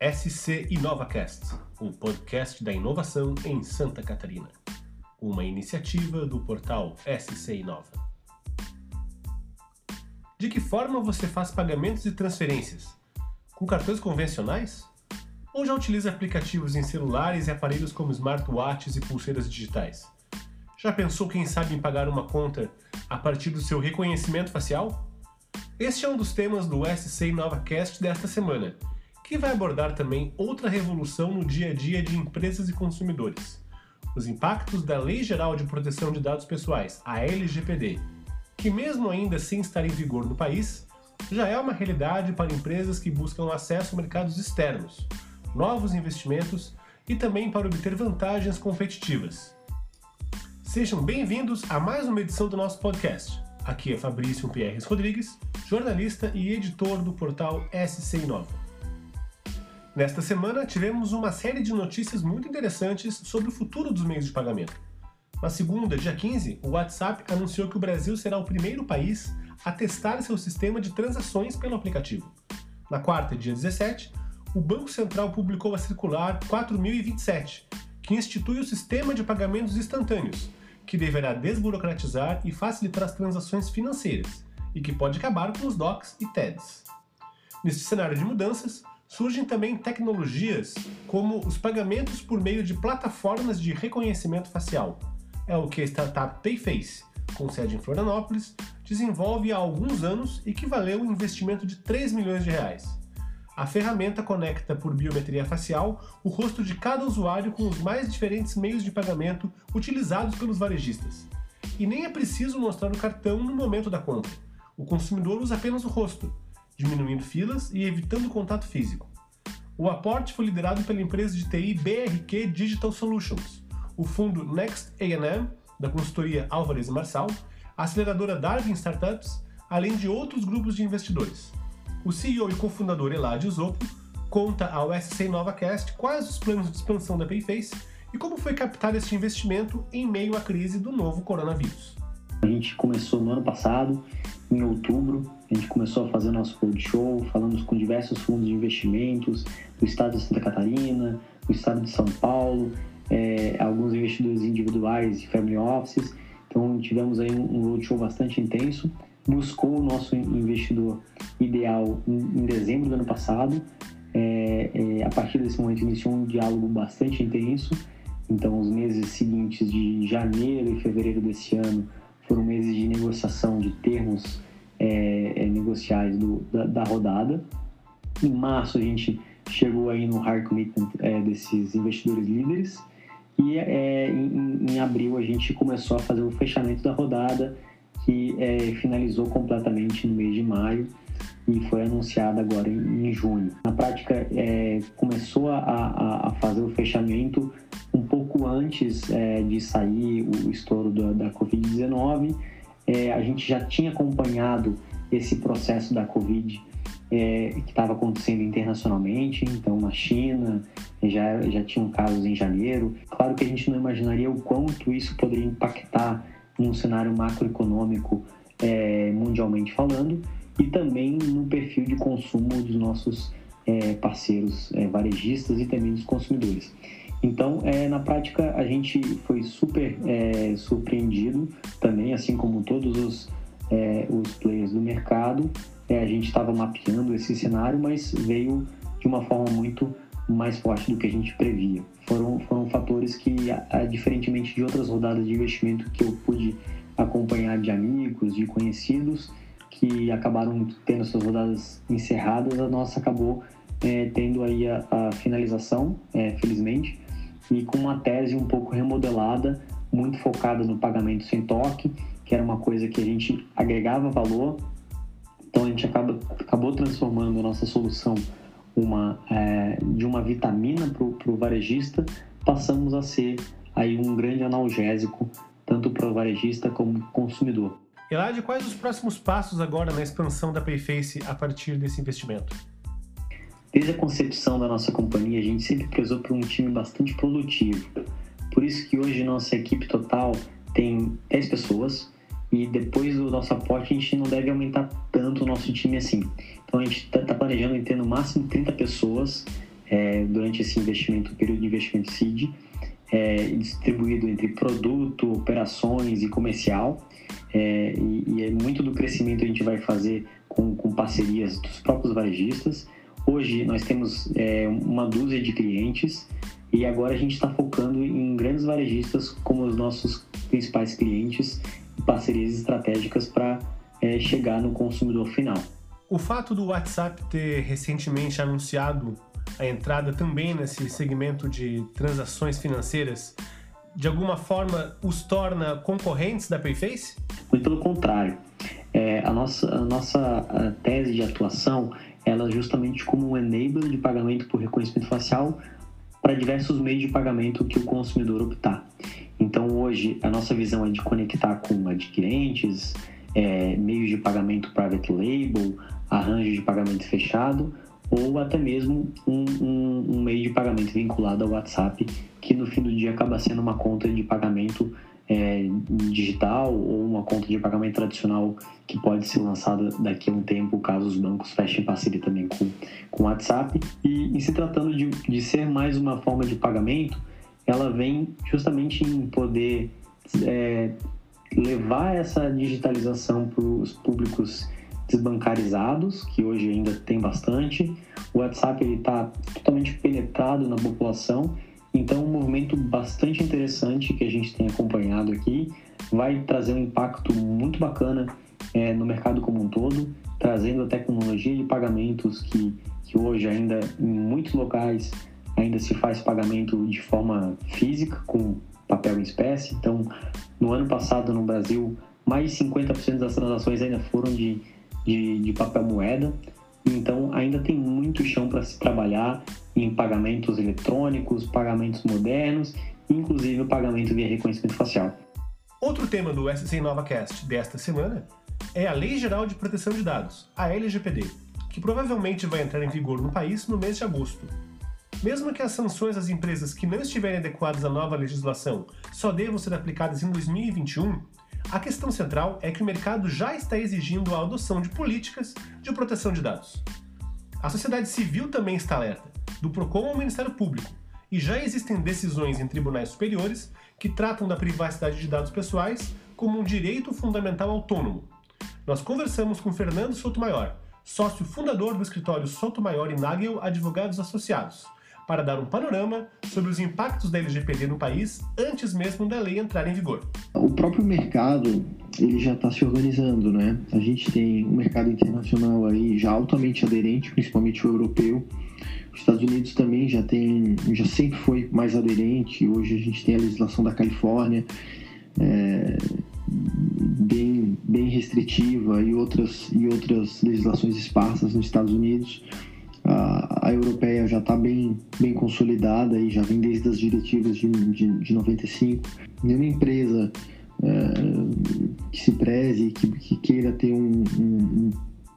SC InovaCast, o podcast da inovação em Santa Catarina. Uma iniciativa do portal SC Inova. De que forma você faz pagamentos e transferências? Com cartões convencionais? Ou já utiliza aplicativos em celulares e aparelhos como smartwatches e pulseiras digitais? Já pensou, quem sabe, em pagar uma conta a partir do seu reconhecimento facial? Este é um dos temas do SC InovaCast desta semana que vai abordar também outra revolução no dia a dia de empresas e consumidores: os impactos da Lei Geral de Proteção de Dados Pessoais, a LGPD, que, mesmo ainda sem estar em vigor no país, já é uma realidade para empresas que buscam acesso a mercados externos, novos investimentos e também para obter vantagens competitivas. Sejam bem-vindos a mais uma edição do nosso podcast. Aqui é Fabrício Pierres Rodrigues, jornalista e editor do portal SC Inova. Nesta semana, tivemos uma série de notícias muito interessantes sobre o futuro dos meios de pagamento. Na segunda, dia 15, o WhatsApp anunciou que o Brasil será o primeiro país a testar seu sistema de transações pelo aplicativo. Na quarta, dia 17, o Banco Central publicou a circular 4027, que institui o sistema de pagamentos instantâneos, que deverá desburocratizar e facilitar as transações financeiras, e que pode acabar com os DOCs e TEDs. Neste cenário de mudanças, surgem também tecnologias como os pagamentos por meio de plataformas de reconhecimento facial. É o que a startup Payface, com sede em Florianópolis, desenvolve há alguns anos e que valeu um investimento de 3 milhões de reais. A ferramenta conecta por biometria facial o rosto de cada usuário com os mais diferentes meios de pagamento utilizados pelos varejistas. E nem é preciso mostrar o cartão no momento da compra. O consumidor usa apenas o rosto, diminuindo filas e evitando contato físico. O aporte foi liderado pela empresa de TI BRQ Digital Solutions, o fundo Next A&M, da consultoria Álvares e Marçal, a aceleradora Darwin Startups, além de outros grupos de investidores. O CEO e cofundador Eladio Zoppo conta ao SC NovaCast quais os planos de expansão da Payface e como foi captar este investimento em meio à crise do novo coronavírus. A gente começou no ano passado, em outubro, a gente começou a fazer nosso roadshow, falamos com diversos fundos de investimentos do estado de Santa Catarina, do estado de São Paulo, é, alguns investidores individuais e family offices. Então tivemos aí um roadshow bastante intenso. Buscou o nosso investidor ideal em, em dezembro do ano passado. É, é, a partir desse momento iniciou um diálogo bastante intenso. Então os meses seguintes de janeiro e fevereiro desse ano foram meses de negociação de termos é, é, negociais do, da, da, rodada. Em março a gente chegou aí no hard commitment é, desses investidores líderes e é, em, em, abril a gente começou a fazer o fechamento da rodada que é, finalizou completamente no mês de maio e foi anunciada agora em, em junho. Na prática, é, começou a, a, a, fazer o fechamento um pouco antes é, de sair o estouro da, da Covid-19. É, a gente já tinha acompanhado esse processo da Covid é, que estava acontecendo internacionalmente, então na China já, já tinham casos em janeiro. Claro que a gente não imaginaria o quanto isso poderia impactar num cenário macroeconômico é, mundialmente falando, e também no perfil de consumo dos nossos é, parceiros é, varejistas e também dos consumidores. Então, é, na prática, a gente foi super é, surpreendido também, assim como todos os, é, os players do mercado. É, a gente estava mapeando esse cenário, mas veio de uma forma muito mais forte do que a gente previa. Foram, foram fatores que, a, diferentemente de outras rodadas de investimento que eu pude acompanhar de amigos, de conhecidos, que acabaram tendo suas rodadas encerradas, a nossa acabou é, tendo aí a, a finalização, é, felizmente, e com uma tese um pouco remodelada, muito focada no pagamento sem toque, que era uma coisa que a gente agregava valor, então a gente acaba, acabou transformando a nossa solução uma, é, de uma vitamina para o varejista, passamos a ser aí um grande analgésico tanto para o varejista como consumidor. Elad, quais os próximos passos agora na expansão da Payface a partir desse investimento? Desde a concepção da nossa companhia, a gente sempre prezou por um time bastante produtivo. Por isso que hoje nossa equipe total tem 10 pessoas e depois do nosso aporte a gente não deve aumentar tanto o nosso time assim. Então a gente está tá planejando em ter no máximo 30 pessoas é, durante esse investimento, período de investimento seed, é, distribuído entre produto, operações e comercial. É, e, e, é muito do crescimento a gente vai fazer com, com parcerias dos próprios varejistas. Hoje nós temos é, uma dúzia de clientes e agora a gente está focando em grandes varejistas como os nossos principais clientes e parcerias estratégicas para é, chegar no consumidor final. O fato do WhatsApp ter recentemente anunciado a entrada também nesse segmento de transações financeiras, de alguma forma os torna concorrentes da Payface? Muito pelo contrário. É, a nossa, a nossa tese de atuação ela justamente como um enabler de pagamento por reconhecimento facial para diversos meios de pagamento que o consumidor optar. Então, hoje, a nossa visão é de conectar com adquirentes, é, meios de pagamento private label, arranjo de pagamento fechado, ou até mesmo um, um, um, meio de pagamento vinculado ao WhatsApp, que no fim do dia acaba sendo uma conta de pagamento é, digital ou uma conta de pagamento tradicional que pode ser lançada daqui a um tempo, caso os bancos fechem parceria também com, o WhatsApp. E se tratando de, de ser mais uma forma de pagamento, ela vem justamente em poder é, levar essa digitalização para os públicos desbancarizados, que hoje ainda tem bastante. O WhatsApp está totalmente penetrado na população, então um movimento bastante interessante que a gente tem acompanhado aqui vai trazer um impacto muito bacana é, no mercado como um todo, trazendo a tecnologia de pagamentos que, que hoje ainda em muitos locais ainda se faz pagamento de forma física com papel em espécie. Então, no ano passado no Brasil, mais de 50% das transações ainda foram de de, de papel moeda. Então, ainda tem muito chão para se trabalhar em pagamentos eletrônicos, pagamentos modernos, inclusive o pagamento via reconhecimento facial. Outro tema do SC InovaCast desta semana é a Lei Geral de Proteção de Dados, a LGPD, que provavelmente vai entrar em vigor no país no mês de agosto. Mesmo que as sanções às empresas que não estiverem adequadas à nova legislação só devam ser aplicadas em 2021, a questão central é que o mercado já está exigindo a adoção de políticas de proteção de dados. A sociedade civil também está alerta, do PROCON ao Ministério Público, e já existem decisões em tribunais superiores que tratam da privacidade de dados pessoais como um direito fundamental autônomo. Nós conversamos com Fernando Sotomayor, sócio fundador do escritório Sotomayor e Nagel Advogados Associados, para dar um panorama sobre os impactos da LGPD no país antes mesmo da lei entrar em vigor. O próprio mercado ele já está se organizando, né? A gente tem um mercado internacional aí já altamente aderente, principalmente o europeu. Os Estados Unidos também já tem, já sempre foi mais aderente. Hoje a gente tem a legislação da Califórnia. É, bem, bem restritiva e outras, e outras legislações esparsas nos Estados Unidos a, a europeia já está bem, bem consolidada e já vem desde as diretivas de, de, de 95. Nenhuma empresa é, que se preze, que, que queira ter um, um,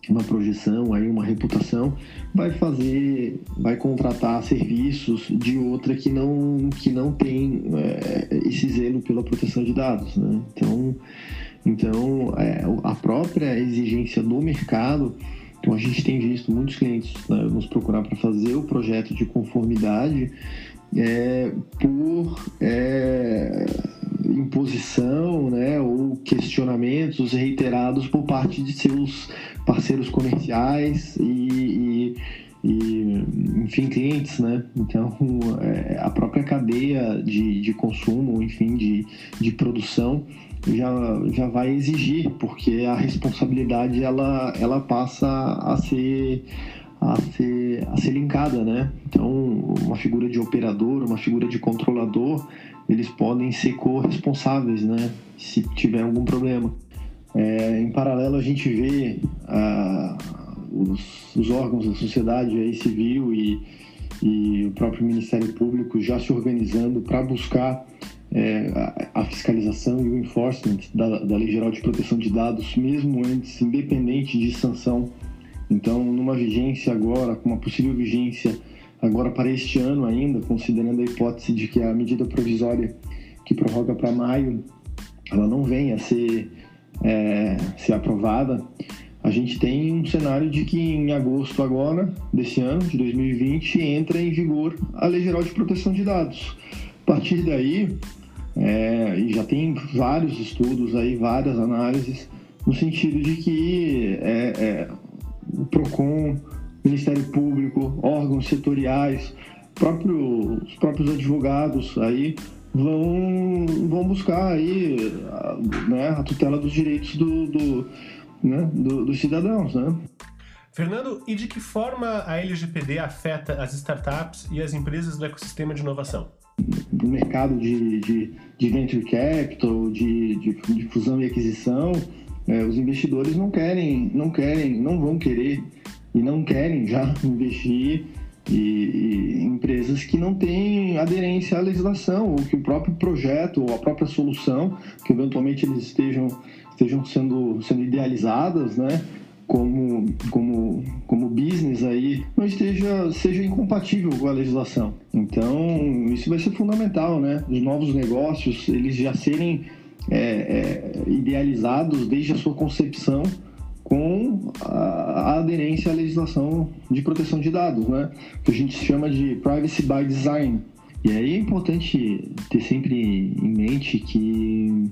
uma projeção, aí uma reputação, vai fazer, vai contratar serviços de outra que não, que não tem é, esse zelo pela proteção de dados. Né? Então, então é, a própria exigência do mercado então a gente tem visto muitos clientes né, nos procurar para fazer o projeto de conformidade é, por é, imposição né, ou questionamentos reiterados por parte de seus parceiros comerciais e, e, e enfim, clientes, né? Então, é, a própria cadeia de, de consumo, enfim, de, de produção já, já vai exigir, porque a responsabilidade ela, ela passa a ser, a, ser, a ser linkada, né? Então, uma figura de operador, uma figura de controlador, eles podem ser corresponsáveis, né? Se tiver algum problema. É, em paralelo, a gente vê ah, os, os, órgãos da sociedade aí, civil e, e o próprio Ministério Público já se organizando para buscar é, a, a, fiscalização e o enforcement da, da Lei Geral de Proteção de Dados, mesmo antes, independente de sanção. Então, numa vigência agora, com uma possível vigência agora para este ano ainda, considerando a hipótese de que a medida provisória que prorroga para maio, ela não venha a ser, é, ser aprovada, a gente tem um cenário de que em agosto agora, desse ano, de 2020, entra em vigor a Lei Geral de Proteção de Dados. A partir daí, é, e já tem vários estudos aí, várias análises, no sentido de que é, é, o PROCON, Ministério Público, órgãos setoriais, próprio, os próprios advogados aí vão, vão buscar aí a, né, a tutela dos direitos do, do, né, do, dos cidadãos, né? Fernando, e de que forma a LGPD afeta as startups e as empresas do ecossistema de inovação? No mercado de, de, de venture capital, de, de, de fusão e aquisição, é, os investidores não querem, não querem, não vão querer e não querem já investir e, e, empresas que não têm aderência à legislação, ou que o próprio projeto ou a própria solução, que eventualmente eles estejam, estejam sendo, sendo idealizadas, né? Como, como, como business aí, não esteja, seja incompatível com a legislação. Então, isso vai ser fundamental, né? Os novos negócios, eles já serem é, é, idealizados desde a sua concepção com a, aderência à legislação de proteção de dados, né? que a gente chama de privacy by design. E aí é importante ter sempre em mente que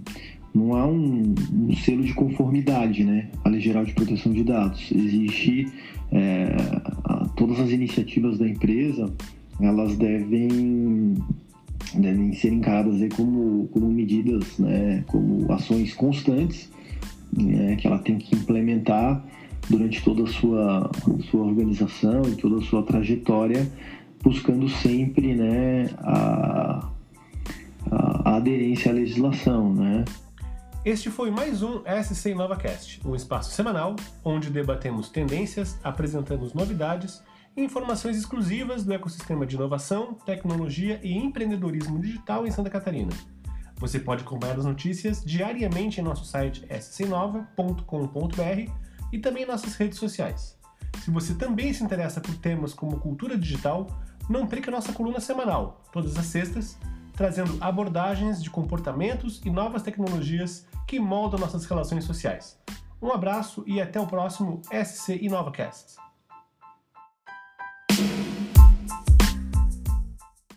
não há um, um selo de conformidade né, à Lei Geral de Proteção de Dados. Existe é, a, todas as iniciativas da empresa, elas devem devem ser encaradas aí como, como medidas, né, como ações constantes né, que ela tem que implementar durante toda a sua, sua organização e toda a sua trajetória, buscando sempre né, a, a, a aderência à legislação. Né? Este foi mais um SC InovaCast, um espaço semanal onde debatemos tendências, apresentamos novidades e informações exclusivas do ecossistema de inovação, tecnologia e empreendedorismo digital em Santa Catarina. Você pode acompanhar as notícias diariamente em nosso site scnova.com.br e também nossas redes sociais. Se você também se interessa por temas como cultura digital, não perca nossa coluna semanal, todas as sextas, trazendo abordagens de comportamentos e novas tecnologias que moldam nossas relações sociais. Um abraço e até o próximo SC InovaCast.